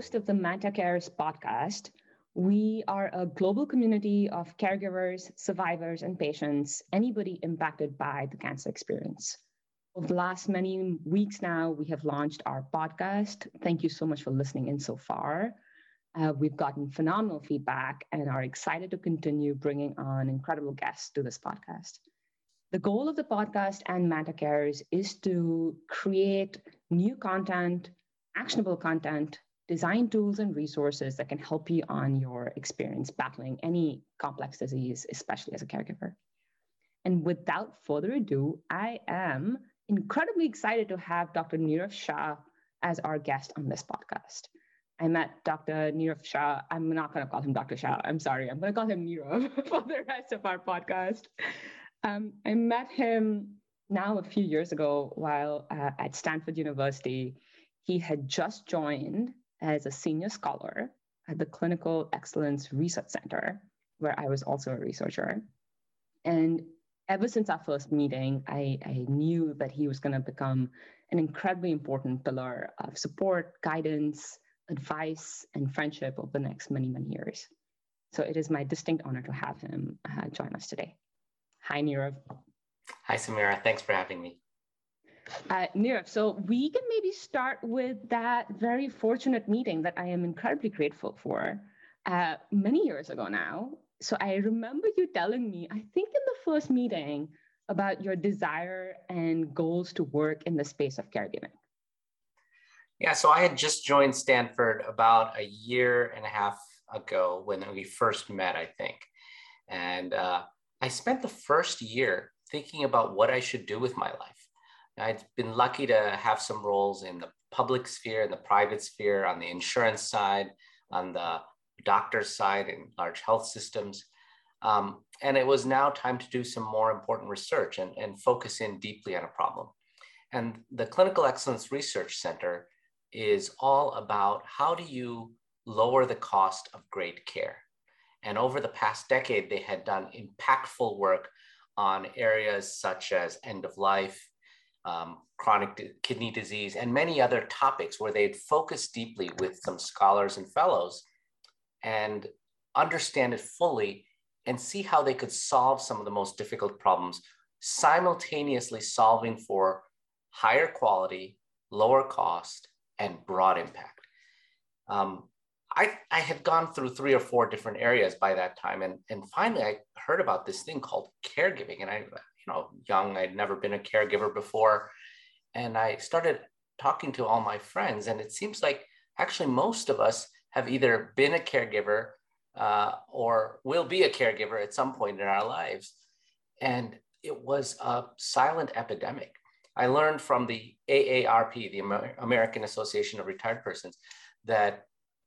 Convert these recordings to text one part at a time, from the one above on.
host of the Manta Cares podcast. We are a global community of caregivers, survivors, and patients, anybody impacted by the cancer experience. Over the last many weeks now, we have launched our podcast. Thank you so much for listening in so far. Uh, we've gotten phenomenal feedback and are excited to continue bringing on incredible guests to this podcast. The goal of the podcast and Manta Cares is to create new content, actionable content, design tools and resources that can help you on your experience battling any complex disease, especially as a caregiver. And without further ado, I am incredibly excited to have Dr. Nirav Shah as our guest on this podcast. I met Dr. Nirav Shah. I'm not going to call him Dr. Shah. I'm sorry. I'm going to call him Nirav for the rest of our podcast. Um, I met him now a few years ago while uh, at Stanford University. He had just joined as a senior scholar at the Clinical Excellence Research Center, where I was also a researcher. And ever since our first meeting, I, I knew that he was going to become an incredibly important pillar of support, guidance, advice, and friendship over the next many, many years. So it is my distinct honor to have him uh, join us today. Hi, Nirav. Hi, Samira. Thanks for having me. Uh, Nirav, so we can maybe start with that very fortunate meeting that I am incredibly grateful for uh, many years ago now so I remember you telling me, I think in the first meeting, about your desire and goals to work in the space of caregiving. Yeah, so I had just joined Stanford about a year and a half ago when we first met, I think. And uh, I spent the first year thinking about what I should do with my life. I'd been lucky to have some roles in the public sphere and the private sphere, on the insurance side, on the doctor's side in large health systems. Um, and it was now time to do some more important research and, and focus in deeply on a problem. And the Clinical Excellence Research Center is all about how do you lower the cost of great care. And over the past decade, they had done impactful work on areas such as end of life, um, chronic kidney disease, and many other topics where they'd focus deeply with some scholars and fellows and understand it fully and see how they could solve some of the most difficult problems, simultaneously solving for higher quality, lower cost, and broad impact. Um, I, I had gone through three or four different areas by that time. And, and finally, I heard about this thing called caregiving. And I, you know, young, I'd never been a caregiver before. And I started talking to all my friends. And it seems like actually most of us have either been a caregiver uh, or will be a caregiver at some point in our lives. And it was a silent epidemic. I learned from the AARP, the Amer- American Association of Retired Persons, that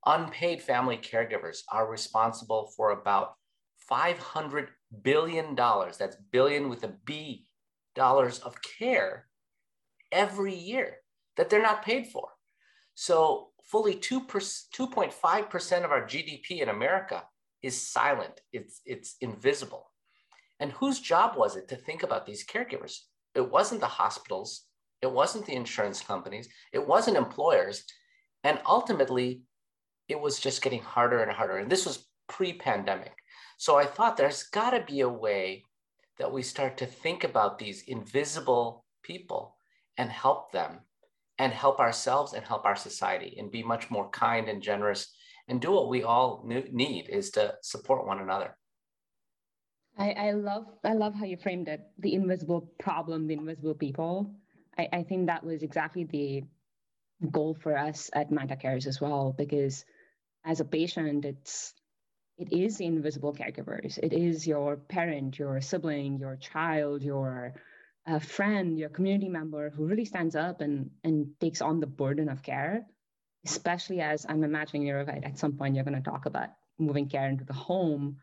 unpaid family caregivers are responsible for about $500 billion, that's billion with a B, dollars of care every year that they're not paid for. So fully 2 2.5% of our GDP in America is silent, it's, it's invisible. And whose job was it to think about these caregivers? It wasn't the hospitals, it wasn't the insurance companies, it wasn't employers. And ultimately, it was just getting harder and harder. And this was pre pandemic. So I thought there's got to be a way that we start to think about these invisible people and help them and help ourselves and help our society and be much more kind and generous and do what we all need is to support one another. I, I love I love how you framed it, the invisible problem, the invisible people. I, I think that was exactly the goal for us at Manta Cares as well, because as a patient, it's it is invisible caregivers. It is your parent, your sibling, your child, your a friend, your community member who really stands up and, and takes on the burden of care, especially as I'm imagining you're at some point you're going to talk about moving care into the home.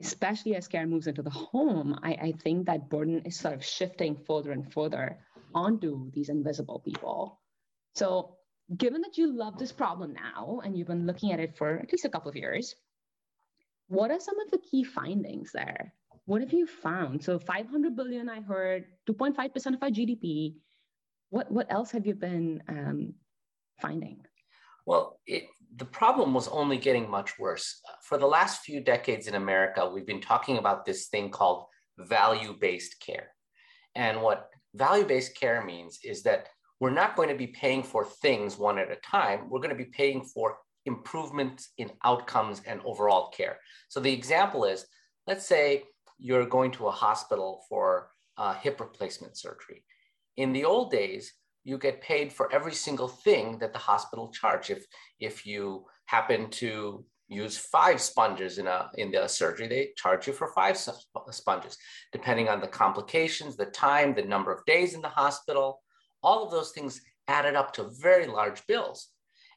Especially as care moves into the home, I, I think that burden is sort of shifting further and further onto these invisible people. So, given that you love this problem now and you've been looking at it for at least a couple of years, what are some of the key findings there? what have you found? So 500 billion, I heard, 2.5% of our GDP. What, what else have you been um, finding? Well, it, the problem was only getting much worse. For the last few decades in America, we've been talking about this thing called value based care. And what value based care means is that we're not going to be paying for things one at a time. We're going to be paying for improvements in outcomes and overall care. So the example is let's say you're going to a hospital for uh, hip replacement surgery. In the old days, you get paid for every single thing that the hospital charge. If, if you happen to use five sponges in, a, in the surgery, they charge you for five sponges, depending on the complications, the time, the number of days in the hospital, all of those things added up to very large bills.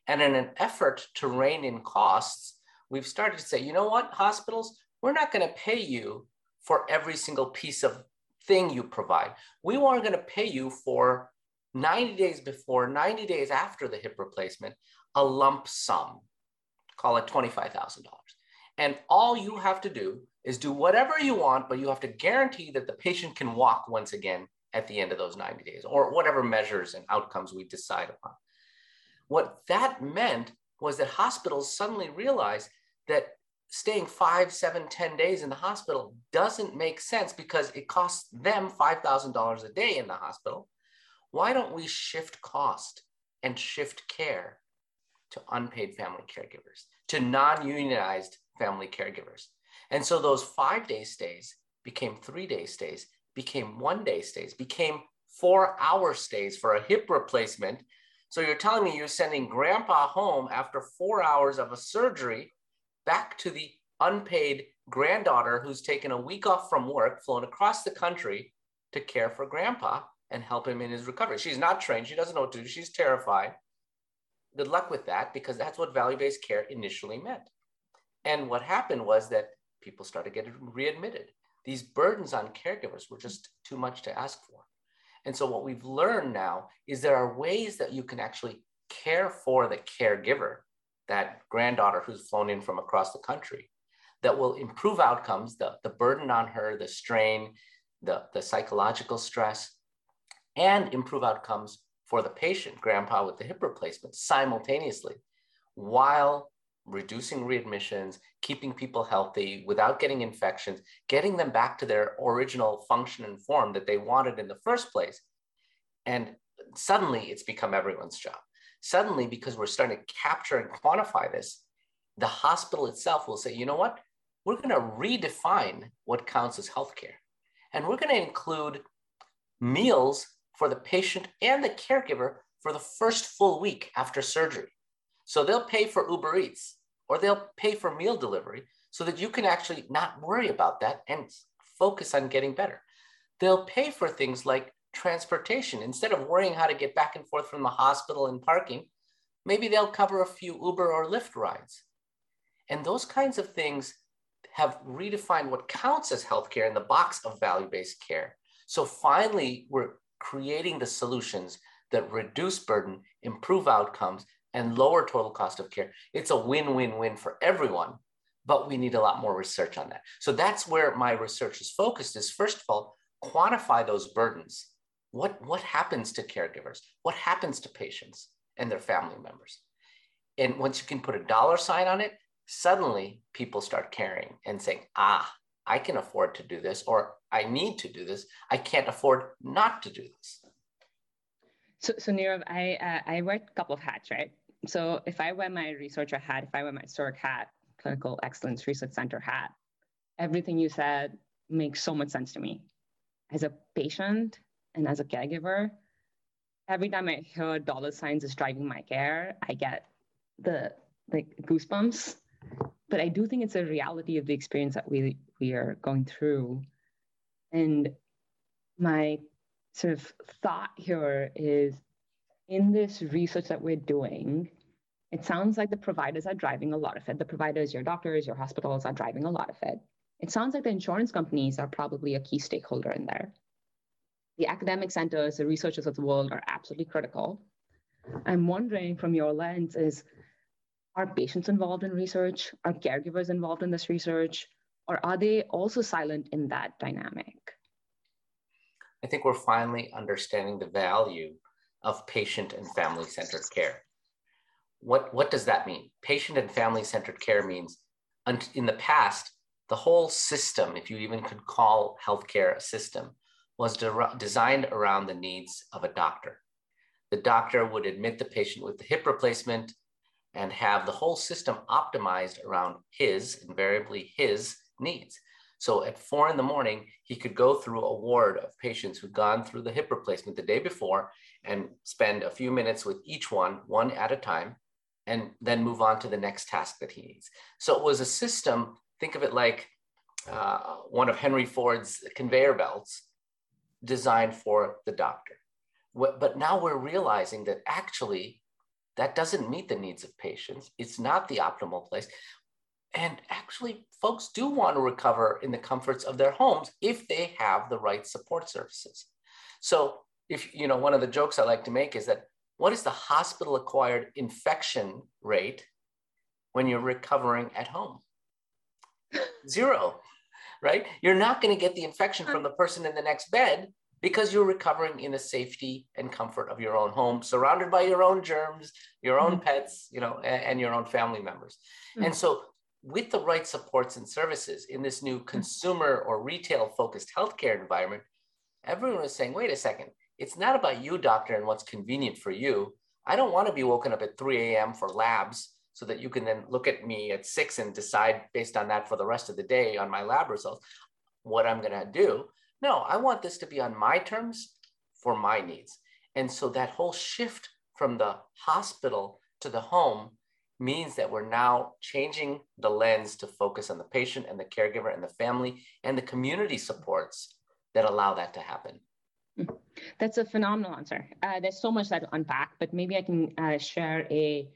And in an effort to rein in costs, we've started to say, you know what, hospitals, we're not going to pay you for every single piece of thing you provide. We are going to pay you for 90 days before, 90 days after the hip replacement, a lump sum, call it $25,000. And all you have to do is do whatever you want, but you have to guarantee that the patient can walk once again at the end of those 90 days or whatever measures and outcomes we decide upon. What that meant was that hospitals suddenly realized that staying five, seven, ten days in the hospital doesn't make sense because it costs them $5,000 a day in the hospital why don't we shift cost and shift care to unpaid family caregivers, to non unionized family caregivers? And so those five day stays became three day stays, became one day stays, became four hour stays for a hip replacement. So you're telling me you're sending grandpa home after four hours of a surgery back to the unpaid granddaughter who's taken a week off from work, flown across the country to care for grandpa and help him in his recovery. She's not trained. She doesn't know what to do. She's terrified. Good luck with that because that's what value based care initially meant. And what happened was that people started getting readmitted. These burdens on caregivers were just too much to ask for. And so, what we've learned now is there are ways that you can actually care for the caregiver, that granddaughter who's flown in from across the country, that will improve outcomes, the, the burden on her, the strain, the, the psychological stress, and improve outcomes for the patient, grandpa with the hip replacement, simultaneously, while reducing readmissions, keeping people healthy without getting infections, getting them back to their original function and form that they wanted in the first place. And suddenly it's become everyone's job. Suddenly, because we're starting to capture and quantify this, the hospital itself will say, you know what? We're going to redefine what counts as healthcare. And we're going to include meals for the patient and the caregiver for the first full week after surgery. So they'll pay for Uber Eats or they'll pay for meal delivery so that you can actually not worry about that and focus on getting better. They'll pay for things like transportation. Instead of worrying how to get back and forth from the hospital and parking, maybe they'll cover a few Uber or Lyft rides. And those kinds of things have redefined what counts as healthcare in the box of value based care. So finally, we're creating the solutions that reduce burden, improve outcomes, and lower total cost of care. It's a win win win for everyone, but we need a lot more research on that. So that's where my research is focused is first of all, quantify those burdens. What, what happens to caregivers? What happens to patients and their family members? And once you can put a dollar sign on it, suddenly people start caring and saying, ah, I can afford to do this, or I need to do this. I can't afford not to do this. So, so Nirav, I uh, I wear a couple of hats, right? So if I wear my researcher hat, if I wear my CERC hat, Clinical Excellence Research Center hat, everything you said makes so much sense to me. As a patient and as a caregiver, every time I hear dollar signs is driving my care, I get the like goosebumps. But I do think it's a reality of the experience that we we are going through and my sort of thought here is in this research that we're doing, it sounds like the providers are driving a lot of it. The providers, your doctors, your hospitals are driving a lot of it. It sounds like the insurance companies are probably a key stakeholder in there. The academic centers, the researchers of the world are absolutely critical. I'm wondering from your lens is, are patients involved in research? Are caregivers involved in this research? or are they also silent in that dynamic? I think we're finally understanding the value of patient and family centered care. what, what does that mean? Patient and family centered care means in the past, the whole system, if you even could call healthcare a system, was de- designed around the needs of a doctor. The doctor would admit the patient with the hip replacement and have the whole system optimized around his, invariably his needs. So at four in the morning, he could go through a ward of patients who'd gone through the hip replacement the day before and spend a few minutes with each one, one at a time, and then move on to the next task that he needs. So it was a system, think of it like uh, one of Henry Ford's conveyor belts designed for the doctor. But now we're realizing that actually that doesn't meet the needs of patients. It's not the optimal place. And actually, folks do want to recover in the comforts of their homes if they have the right support services. So, if you know, one of the jokes I like to make is that what is the hospital acquired infection rate when you're recovering at home? Zero, right? You're not going to get the infection from the person in the next bed because you're recovering in the safety and comfort of your own home, surrounded by your own germs, your own mm-hmm. pets, you know, and, and, your own family members. Mm-hmm. And so with the right supports and services in this new hmm. consumer or retail focused healthcare environment, everyone is saying, wait a second, it's not about you, doctor, and what's convenient for you. I don't want to be woken up at 3 a.m. for labs so that you can then look at me at six and decide based on that for the rest of the day on my lab results what I'm going to do. No, I want this to be on my terms for my needs. And so that whole shift from the hospital to the home means that we're now changing the lens to focus on the patient and the caregiver and the family and the community supports that allow that to happen. That's a phenomenal answer. Uh, there's so much that to unpack, but maybe I can uh, share a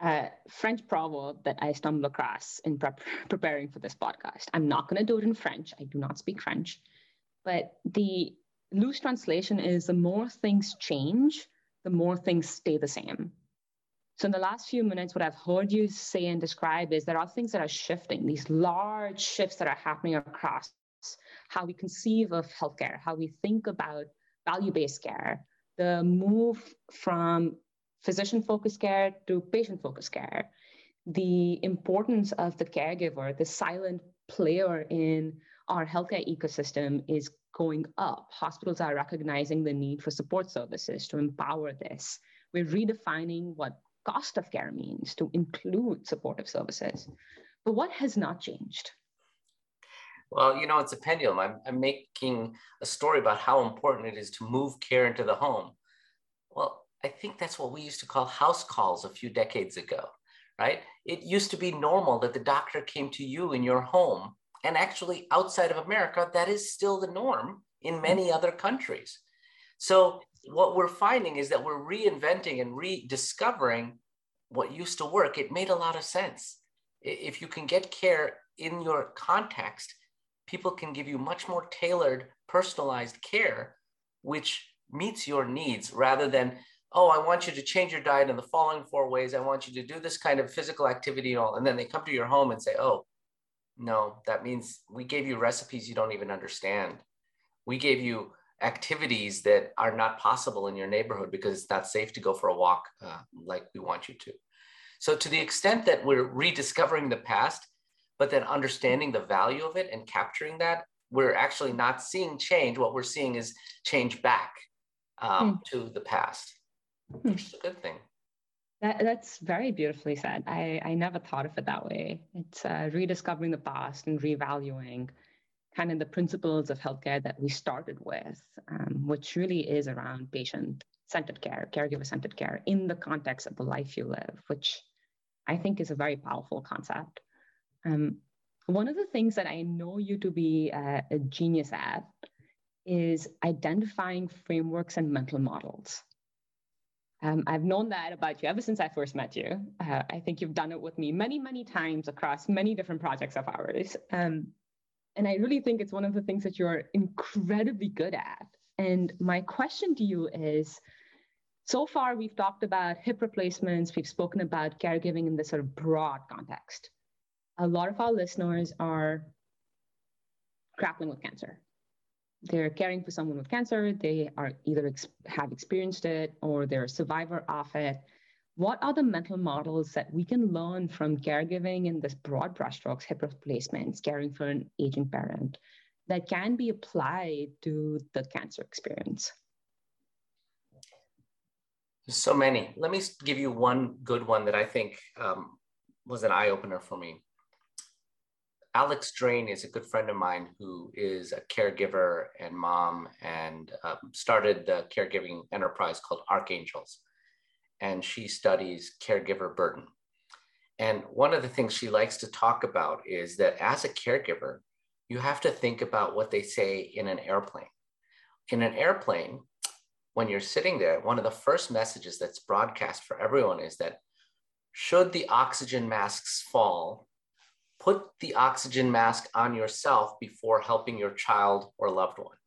uh, French proverb that I stumbled across in prep- preparing for this podcast. I'm not going to do it in French. I do not speak French. But the loose translation is the more things change, the more things stay the same. So in the last few minutes, what I've heard you say and describe is there are things that are shifting, these large shifts that are happening across how we conceive of healthcare, how we think about value-based care, the move from physician-focused care to patient-focused care, the importance of the caregiver, the silent player in our healthcare ecosystem is going up. Hospitals are recognizing the need for support services to empower this. We're redefining what cost of care means to include supportive services. But what has not changed? Well, you know, it's a pendulum. I'm, I'm making a story about how important it is to move care into the home. Well, I think that's what we used to call house calls a few decades ago, right? It used to be normal that the doctor came to you in your home and actually, outside of America, that is still the norm in many other countries. So, what we're finding is that we're reinventing and rediscovering what used to work. It made a lot of sense. If you can get care in your context, people can give you much more tailored, personalized care, which meets your needs rather than, oh, I want you to change your diet in the following four ways. I want you to do this kind of physical activity and all. And then they come to your home and say, oh, no, that means we gave you recipes you don't even understand. We gave you activities that are not possible in your neighborhood because it's not safe to go for a walk uh, like we want you to. So, to the extent that we're rediscovering the past, but then understanding the value of it and capturing that, we're actually not seeing change. What we're seeing is change back um, mm. to the past, which is a good thing. That, that's very beautifully said. I, I never thought of it that way. It's uh, rediscovering the past and revaluing kind of the principles of healthcare that we started with, um, which really is around patient centered care, caregiver centered care in the context of the life you live, which I think is a very powerful concept. Um, one of the things that I know you to be a, a genius at is identifying frameworks and mental models. Um, I've known that about you ever since I first met you. Uh, I think you've done it with me many, many times across many different projects of ours. Um, and I really think it's one of the things that you're incredibly good at. And my question to you is so far, we've talked about hip replacements, we've spoken about caregiving in this sort of broad context. A lot of our listeners are grappling with cancer they're caring for someone with cancer, they are either ex- have experienced it or they're a survivor of it. What are the mental models that we can learn from caregiving in this broad brushstrokes, hip replacements, caring for an aging parent that can be applied to the cancer experience? So many. Let me give you one good one that I think um, was an eye opener for me. Alex Drane is a good friend of mine who is a caregiver and mom and um, started the caregiving enterprise called Archangels and she studies caregiver burden. And one of the things she likes to talk about is that as a caregiver, you have to think about what they say in an airplane. In an airplane, when you're sitting there, one of the first messages that's broadcast for everyone is that should the oxygen masks fall, put the oxygen mask on yourself before helping your child or loved one.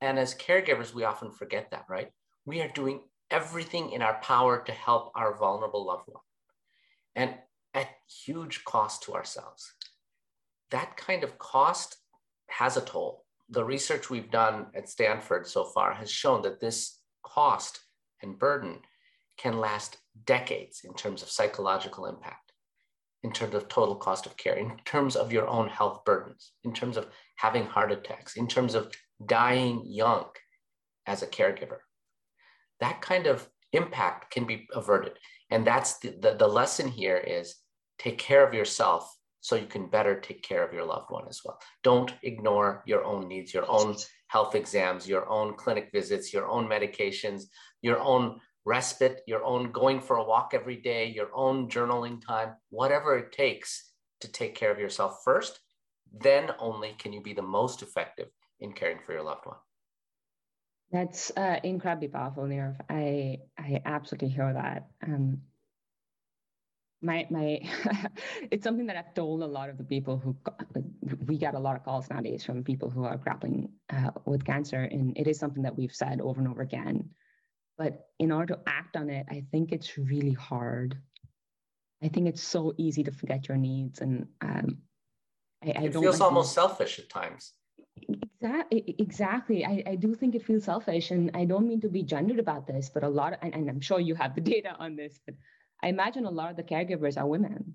And as caregivers, we often forget that, right? We are doing everything in our power to help our vulnerable loved one and at huge cost to ourselves. That kind of cost has a toll. The research we've done at Stanford so far has shown that this cost and burden can last decades in terms of psychological impact, in terms of total cost of care, in terms of your own health burdens, in terms of having heart attacks, in terms of dying young as a caregiver that kind of impact can be averted. And that's the, the, the lesson here is take care of yourself so you can better take care of your loved one as well. Don't ignore your own needs, your own health exams, your own clinic visits, your own medications, your own respite, your own going for a walk every day, your own journaling time, whatever it takes to take care of yourself first. Then only can you be the most effective in caring for your loved one. That's uh, incredibly powerful, Nirav. I I absolutely hear that. Um, my my, it's something that I've told a lot of the people who we get a lot of calls nowadays from people who are grappling uh, with cancer, and it is something that we've said over and over again. But in order to act on it, I think it's really hard. I think it's so easy to forget your needs, and um, I, I it feels almost selfish at times. Exactly. Exactly. I, I do think it feels selfish, and I don't mean to be gendered about this, but a lot, of, and, and I'm sure you have the data on this, but I imagine a lot of the caregivers are women.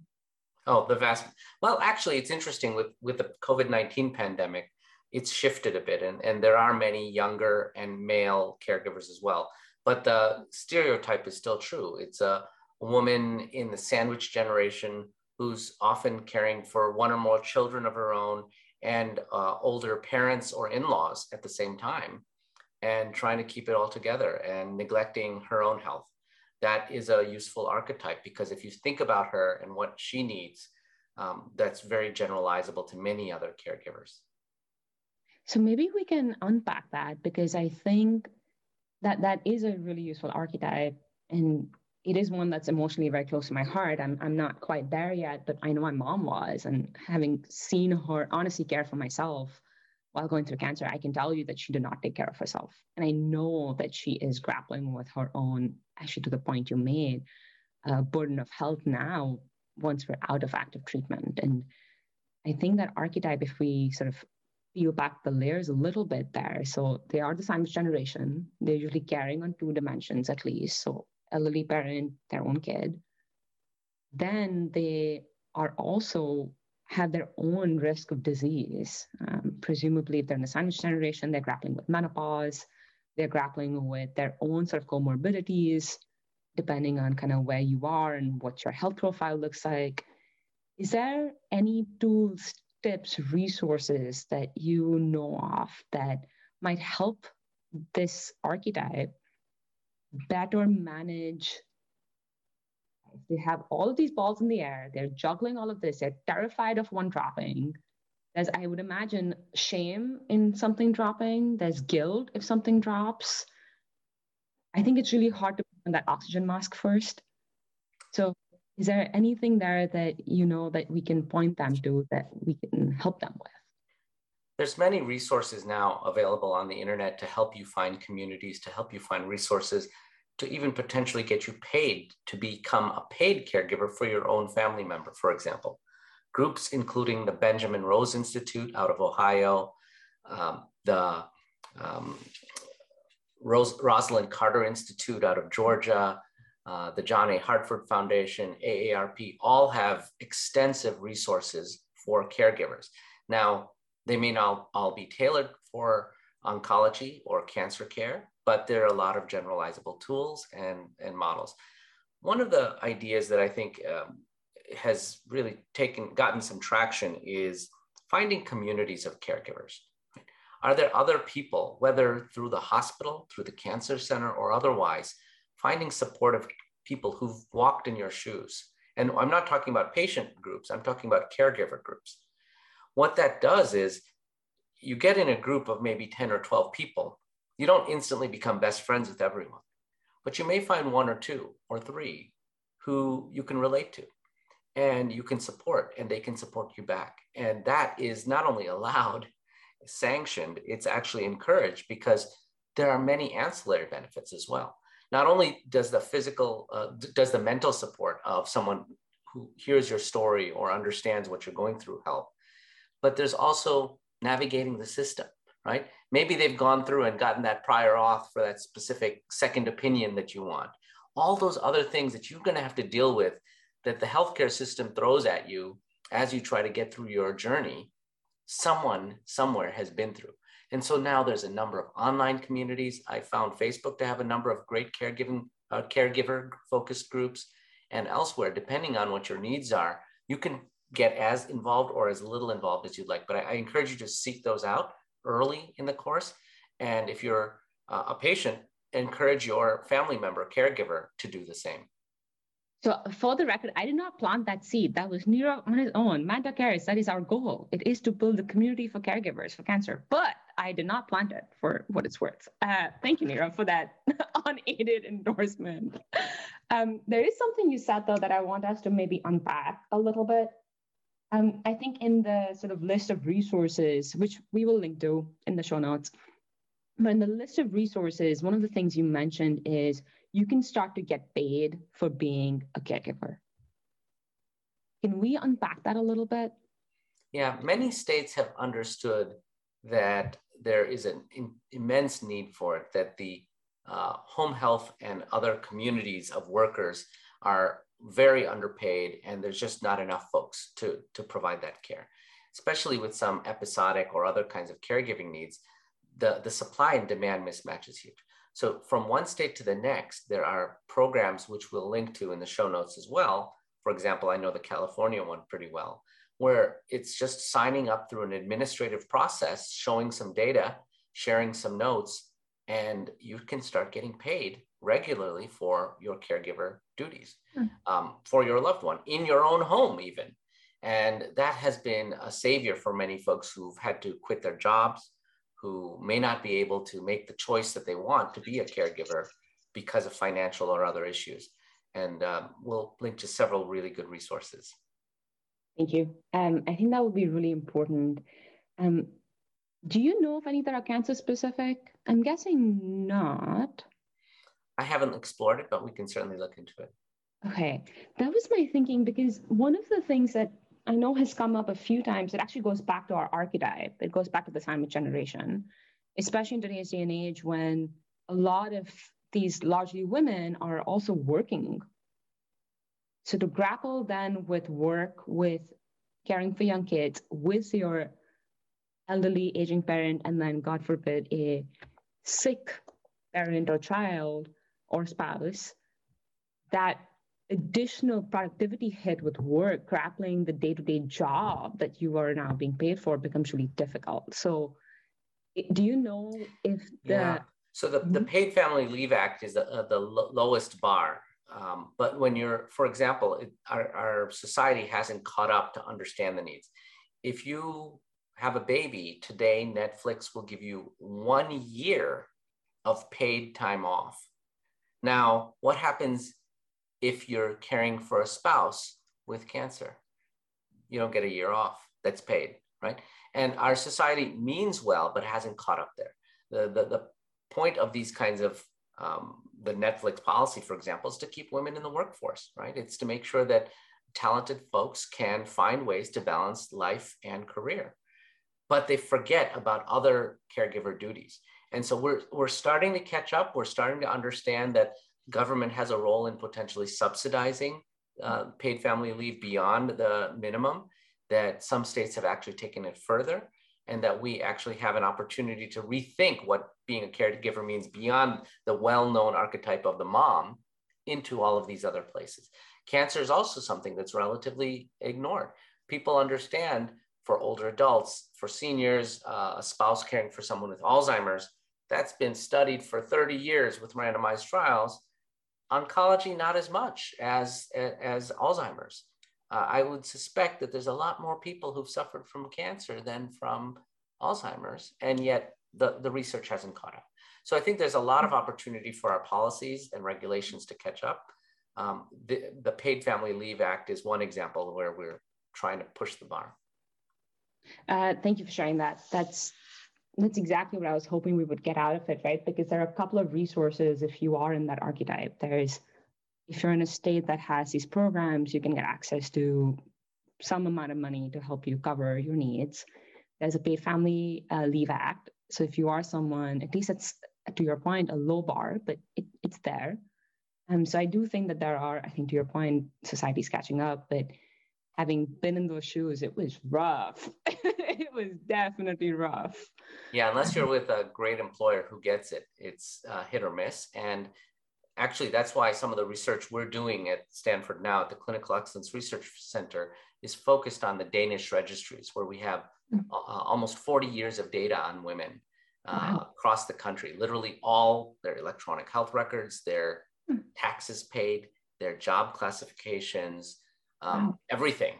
Oh, the vast. Well, actually, it's interesting with with the COVID nineteen pandemic, it's shifted a bit, and and there are many younger and male caregivers as well. But the stereotype is still true. It's a woman in the sandwich generation who's often caring for one or more children of her own and uh, older parents or in-laws at the same time and trying to keep it all together and neglecting her own health. That is a useful archetype because if you think about her and what she needs um, that's very generalizable to many other caregivers. So maybe we can unpack that because i think that that is a really useful archetype and it is one that's emotionally very close to my heart. I'm, I'm not quite there yet, but I know my mom was. And having seen her honestly care for myself while going through cancer, I can tell you that she did not take care of herself. And I know that she is grappling with her own, actually, to the point you made, uh, burden of health now once we're out of active treatment. And I think that archetype, if we sort of peel back the layers a little bit there, so they are the sandwich generation, they're usually carrying on two dimensions at least. So elderly parent, their own kid, then they are also have their own risk of disease. Um, presumably, if they're in the sandwich generation, they're grappling with menopause, they're grappling with their own sort of comorbidities, depending on kind of where you are and what your health profile looks like. Is there any tools, tips, resources that you know of that might help this archetype better manage they have all of these balls in the air they're juggling all of this they're terrified of one dropping. There's i would imagine shame in something dropping. There's guilt if something drops. I think it's really hard to put on that oxygen mask first. So is there anything there that you know that we can point them to that we can help them with? There's many resources now available on the internet to help you find communities, to help you find resources, to even potentially get you paid to become a paid caregiver for your own family member, for example. Groups including the Benjamin Rose Institute out of Ohio, um, the um, Rose, Rosalynn Carter Institute out of Georgia, uh, the John A. Hartford Foundation, AARP, all have extensive resources for caregivers. Now, they may not all be tailored for oncology or cancer care, but there are a lot of generalizable tools and, and models. One of the ideas that I think um, has really taken gotten some traction is finding communities of caregivers. Are there other people, whether through the hospital, through the cancer center, or otherwise, finding supportive people who've walked in your shoes? And I'm not talking about patient groups, I'm talking about caregiver groups. What that does is you get in a group of maybe 10 or 12 people, you don't instantly become best friends with everyone, but you may find one or two or three who you can relate to and you can support and they can support you back. And that is not only allowed, sanctioned, it's actually encouraged because there are many ancillary benefits as well. Not only does the physical, uh, does the mental support of someone who hears your story or understands what you're going through help, but there's also navigating the system, right? Maybe they've gone through and gotten that prior auth for that specific second opinion that you want. All those other things that you're going to have to deal with that the healthcare system throws at you as you try to get through your journey, someone somewhere has been through. And so now there's a number of online communities. I found Facebook to have a number of great caregiving, uh, caregiver focused groups and elsewhere, depending on what your needs are, you can get as involved or as little involved as you'd like. But I, I encourage you to seek those out early in the course. And if you're uh, a patient, encourage your family member, caregiver to do the same. So for the record, I did not plant that seed. That was Nirav on his own. Manta Cares, that is our goal. It is to build a community for caregivers for cancer. But I did not plant it for what it's worth. Uh, thank you, Nirav, for that unaided endorsement. Um, there is something you said, though, that I want us to maybe unpack a little bit. Um, I think in the sort of list of resources, which we will link to in the show notes, but in the list of resources, one of the things you mentioned is you can start to get paid for being a caregiver. Can we unpack that a little bit? Yeah, many states have understood that there is an in, immense need for it, that the uh, home health and other communities of workers are very underpaid and there's just not enough folks to, to provide that care, especially with some episodic or other kinds of caregiving needs. The, the supply and demand mismatch is huge. So from one state to the next, there are programs which we'll link to in the show notes as well. For example, I know the California one pretty well, where it's just signing up through an administrative process, showing some data, sharing some notes, and you can start getting paid regularly for your caregiver duties mm. um, for your loved one in your own home, even. And that has been a savior for many folks who've had to quit their jobs, who may not be able to make the choice that they want to be a caregiver because of financial or other issues. And um, we'll link to several really good resources. Thank you. Um, I think that would be really important. Um, do you know if any that are cancer specific? I'm guessing not. I haven't explored it, but we can certainly look into it. Okay. That was my thinking because one of the things that I know has come up a few times. It actually goes back to our archetype. It goes back to the sandwich generation, especially in today's day and age when a lot of these largely women are also working. So to grapple then with work, with caring for young kids, with your elderly aging parent, and then God forbid a sick parent or child or spouse, that additional productivity hit with work, grappling the day to day job that you are now being paid for becomes really difficult. So, do you know if the. Yeah. So, the, the mm-hmm. Paid Family Leave Act is the, uh, the lowest bar. Um, but when you're, for example, it, our, our society hasn't caught up to understand the needs. If you have a baby today, Netflix will give you one year of paid time off. Now, what happens if you're caring for a spouse with cancer. You don't get a year off that's paid, right? And our society means well, but hasn't caught up there. The, the, the point of these kinds of um, the Netflix policy, for example, is to keep women in the workforce, right? It's to make sure that talented folks can find ways to balance life and career. But they forget about other caregiver duties. And so we're, we're starting to catch up. We're starting to understand that government has a role in potentially subsidizing uh, paid family leave beyond the minimum, that some states have actually taken it further, and that we actually have an opportunity to rethink what being a caregiver means beyond the well known archetype of the mom into all of these other places. Cancer is also something that's relatively ignored. People understand for older adults, for seniors, uh, a spouse caring for someone with Alzheimer's, that's been studied for 30 years with randomized trials. Oncology, not as much as, as Alzheimer's. Uh, I would suspect that there's a lot more people who've suffered from cancer than from Alzheimer's, and yet the, the research hasn't caught up. So I think there's a lot of opportunity for our policies and regulations to catch up. Um, the, the Paid Family Leave Act is one example where we're trying to push the bar. Uh, thank you for sharing that. That's that's exactly what I was hoping we would get out of it, right? Because there are a couple of resources if you are in that archetype. There's if you're in a state that has these programs, you can get access to some amount of money to help you cover your needs. There's a Paid Family uh, Leave Act. So if you are someone, at least it's to your point, a low bar, but it, it's there. Um, so I do think that there are, I think to your point, society's catching up, but having been in those shoes, it was rough. it was definitely rough. Yeah, unless you're with a great employer who gets it, it's uh, hit or miss. And actually, that's why some of the research we're doing at Stanford now at the Clinical Excellence Research Center is focused on the Danish registries, where we have uh, almost 40 years of data on women uh, wow. across the country, literally all their electronic health records, their mm. taxes paid, their job classifications, um, wow. everything.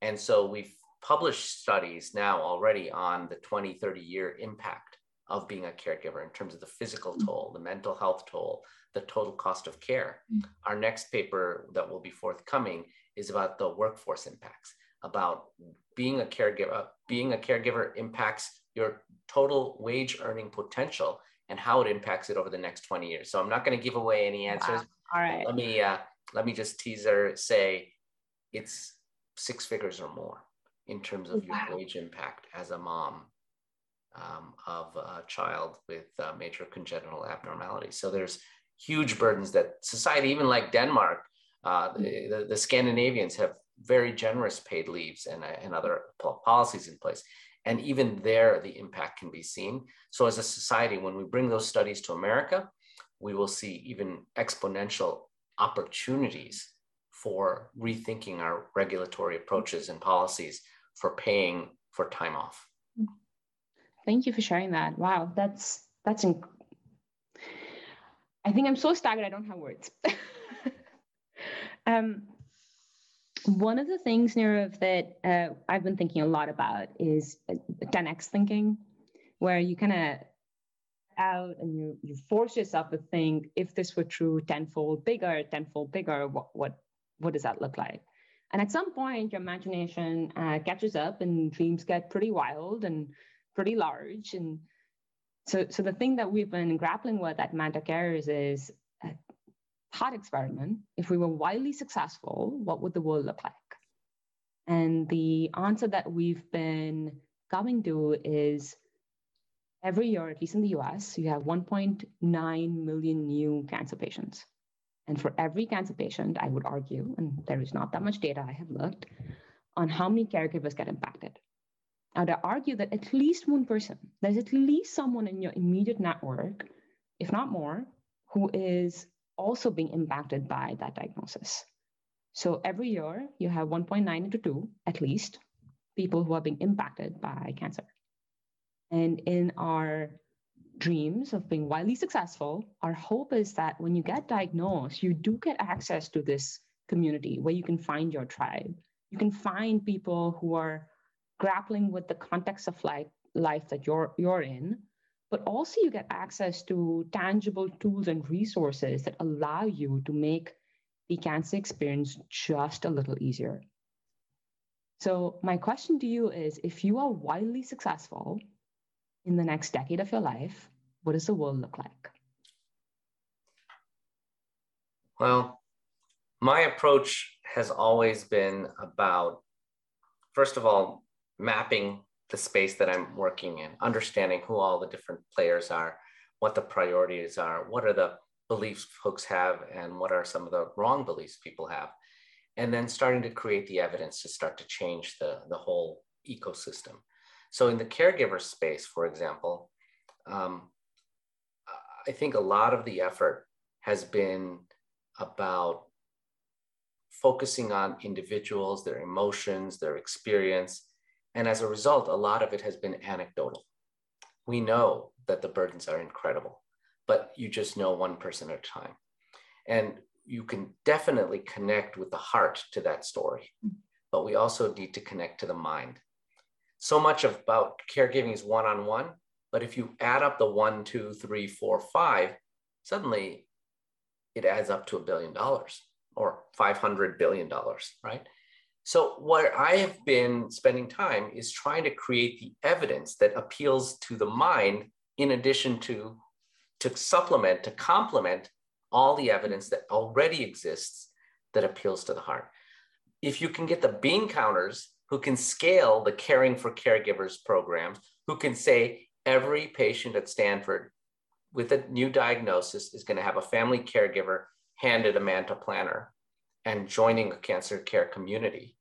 And so we've published studies now already on the 20, 30 year impact of being a caregiver in terms of the physical mm. toll, the mental health toll, the total cost of care. Mm. Our next paper that will be forthcoming is about the workforce impacts, about being a caregiver, being a caregiver impacts your total wage earning potential and how it impacts it over the next 20 years. So I'm not going to give away any answers. Wow. All right. Let me uh, let me just teaser say it's six figures or more in terms of wow. your wage impact as a mom um, of a child with uh, major congenital abnormalities. So there's huge burdens that society, even like Denmark, uh, the, the, the, Scandinavians have very generous paid leaves and, and other policies in place. And even there, the impact can be seen. So as a society, when we bring those studies to America, we will see even exponential opportunities for rethinking our regulatory approaches and policies for paying for time off. Thank you for sharing that. Wow, that's that's inc- I think I'm so staggered I don't have words. um, one of the things, Nirav, that uh, I've been thinking a lot about is 10x thinking, where you kind of out and you you force yourself to think if this were true tenfold bigger, tenfold bigger, what what what does that look like? And at some point, your imagination uh, catches up, and dreams get pretty wild and pretty large. And so, so the thing that we've been grappling with at Manta Cares is a thought experiment. If we were wildly successful, what would the world look like? And the answer that we've been coming to is every year, at least in the US, you have 1.9 million new cancer patients. And for every cancer patient, I would argue, and there is not that much data I have looked, on how many caregivers get impacted. I would argue that at least one person, there's at least someone in your immediate network, if not more, who is also being impacted by that diagnosis. So every year you have 1.9 into 2, at least, people who are being impacted by cancer. And in our dreams of being wildly successful, our hope is that when you get diagnosed, you do get access to this community where you can find your tribe. You can find people who are grappling with the context of life, life that you're, you're in, but also you get access to tangible tools and resources that allow you to make the cancer experience just a little easier. So, my question to you is if you are wildly successful in the next decade of your life, what does the world look like? Well, my approach has always been about, first of all, mapping the space that I'm working in, understanding who all the different players are, what the priorities are, what are the beliefs folks have and what are some of the wrong beliefs people have and then starting to create the evidence to start to change the, the whole ecosystem so in the caregiver space for example um, i think a lot of the effort has been about focusing on individuals their emotions their experience and as a result a lot of it has been anecdotal we know that the burdens are incredible but you just know one person at a time. And you can definitely connect with the heart to that story, but we also need to connect to the mind. So much about caregiving is one on one, but if you add up the one, two, three, four, five, suddenly it adds up to a billion dollars or 500 billion dollars, right? So, what I have been spending time is trying to create the evidence that appeals to the mind in addition to to supplement, to complement all the evidence that already exists that appeals to the heart. If you can get the bean counters who can scale the caring for caregivers programs, who can say every patient at Stanford with a new diagnosis is going to have a family caregiver handed a Manta planner and joining a cancer care community.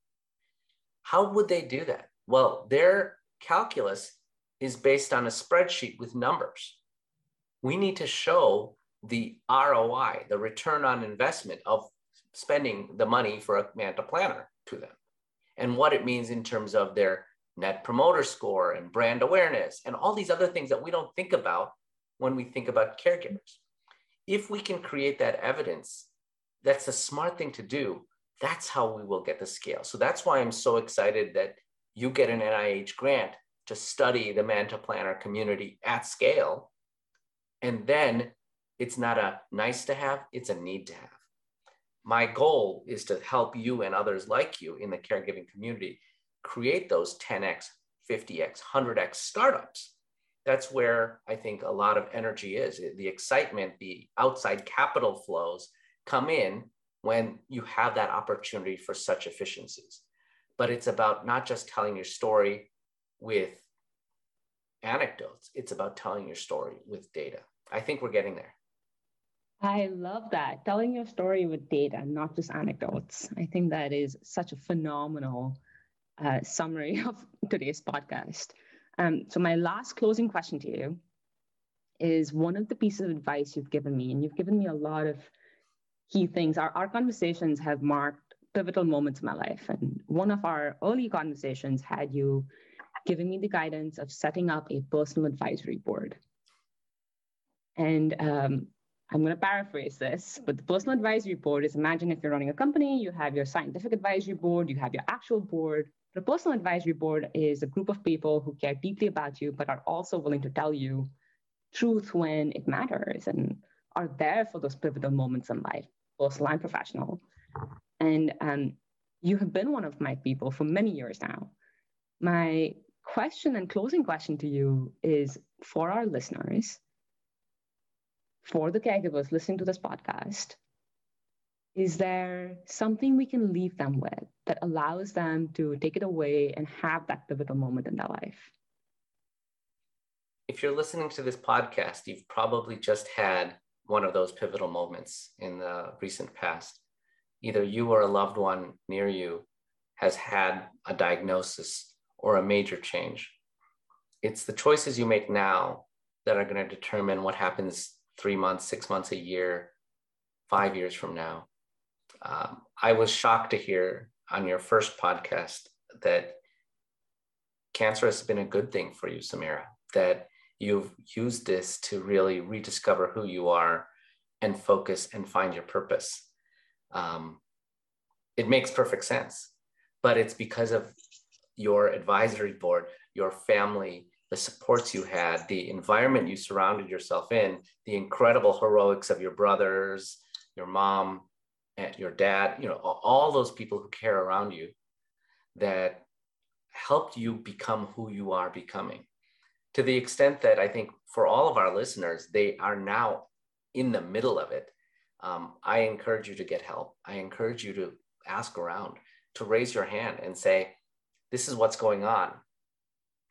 How would they do that? Well, their calculus is based on a spreadsheet with numbers we need to show the ROI, the return on investment of spending the money for a Manta planner to them and what it means in terms of their net promoter score and brand awareness and all these other things that we don't think about when we think about caregivers. If we can create that evidence, that's a smart thing to do. That's how we will get the scale. So that's why I'm so excited that you get an NIH grant to study the Manta planner community at scale and then it's not a nice to have, it's a need to have. My goal is to help you and others like you in the caregiving community create those 10x, 50x, 100x startups. That's where I think a lot of energy is. The excitement, the outside capital flows come in when you have that opportunity for such efficiencies. But it's about not just telling your story with anecdotes, it's about telling your story with data. I think we're getting there. I love that. Telling your story with data, not just anecdotes. I think that is such a phenomenal uh, summary of today's podcast. Um, so, my last closing question to you is one of the pieces of advice you've given me, and you've given me a lot of key things. Our, our conversations have marked pivotal moments in my life. And one of our early conversations had you giving me the guidance of setting up a personal advisory board. And um, I'm going to paraphrase this, but the personal advisory board is imagine if you're running a company, you have your scientific advisory board, you have your actual board. The personal advisory board is a group of people who care deeply about you, but are also willing to tell you truth when it matters and are there for those pivotal moments in life, personal and professional. And um, you have been one of my people for many years now. My question and closing question to you is for our listeners for the caregivers listening to this podcast, is there something we can leave them with that allows them to take it away and have that pivotal moment in their life? If you're listening to this podcast, you've probably just had one of those pivotal moments in the recent past. Either you or a loved one near you has had a diagnosis or a major change. It's the choices you make now that are going to determine what happens three months, six months, a year, five years from now. Um, I was shocked to hear on your first podcast that cancer has been a good thing for you, Samira, that you've used this to really rediscover who you are and focus and find your purpose. Um, it makes perfect sense, but it's because of your advisory board, your family, the supports you had, the environment you surrounded yourself in, the incredible heroics of your brothers, your mom, and your dad, you know, all those people who care around you that helped you become who you are becoming. To the extent that I think for all of our listeners, they are now in the middle of it. Um, I encourage you to get help. I encourage you to ask around, to raise your hand and say, This is what's going on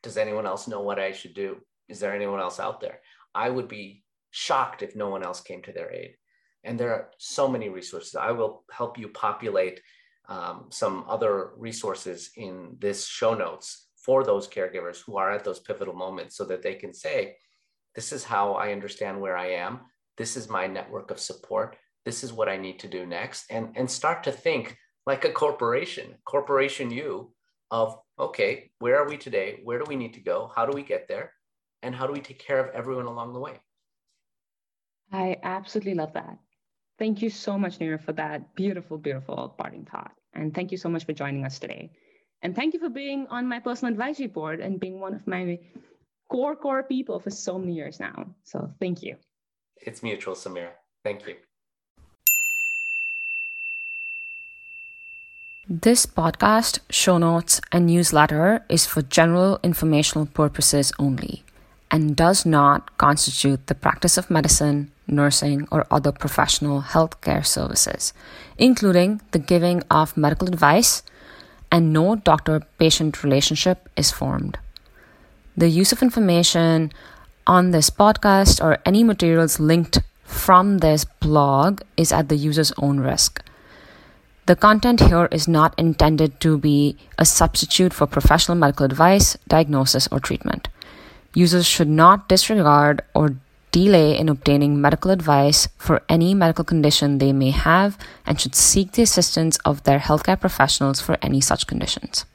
does anyone else know what I should do? Is there anyone else out there? I would be shocked if no one else came to their aid. And there are so many resources. I will help you populate um, some other resources in this show notes for those caregivers who are at those pivotal moments so that they can say, This is how I understand where I am. This is my network of support. This is what I need to do next. And, and start to think like a corporation, corporation you, of okay, where are we today? Where do we need to go? How do we get there? And how do we take care of everyone along the way? I absolutely love that. Thank you so much, Nirav, for that beautiful, beautiful parting thought. And thank you so much for joining us today. And thank you for being on my personal advisory board and being one of my core, core people for so many years now. So thank you. It's mutual, Samira. Thank you. This podcast, show notes, and newsletter is for general informational purposes only and does not constitute the practice of medicine, nursing, or other professional healthcare services, including the giving of medical advice, and no doctor patient relationship is formed. The use of information on this podcast or any materials linked from this blog is at the user's own risk. The content here is not intended to be a substitute for professional medical advice, diagnosis, or treatment. Users should not disregard or delay in obtaining medical advice for any medical condition they may have and should seek the assistance of their healthcare professionals for any such conditions.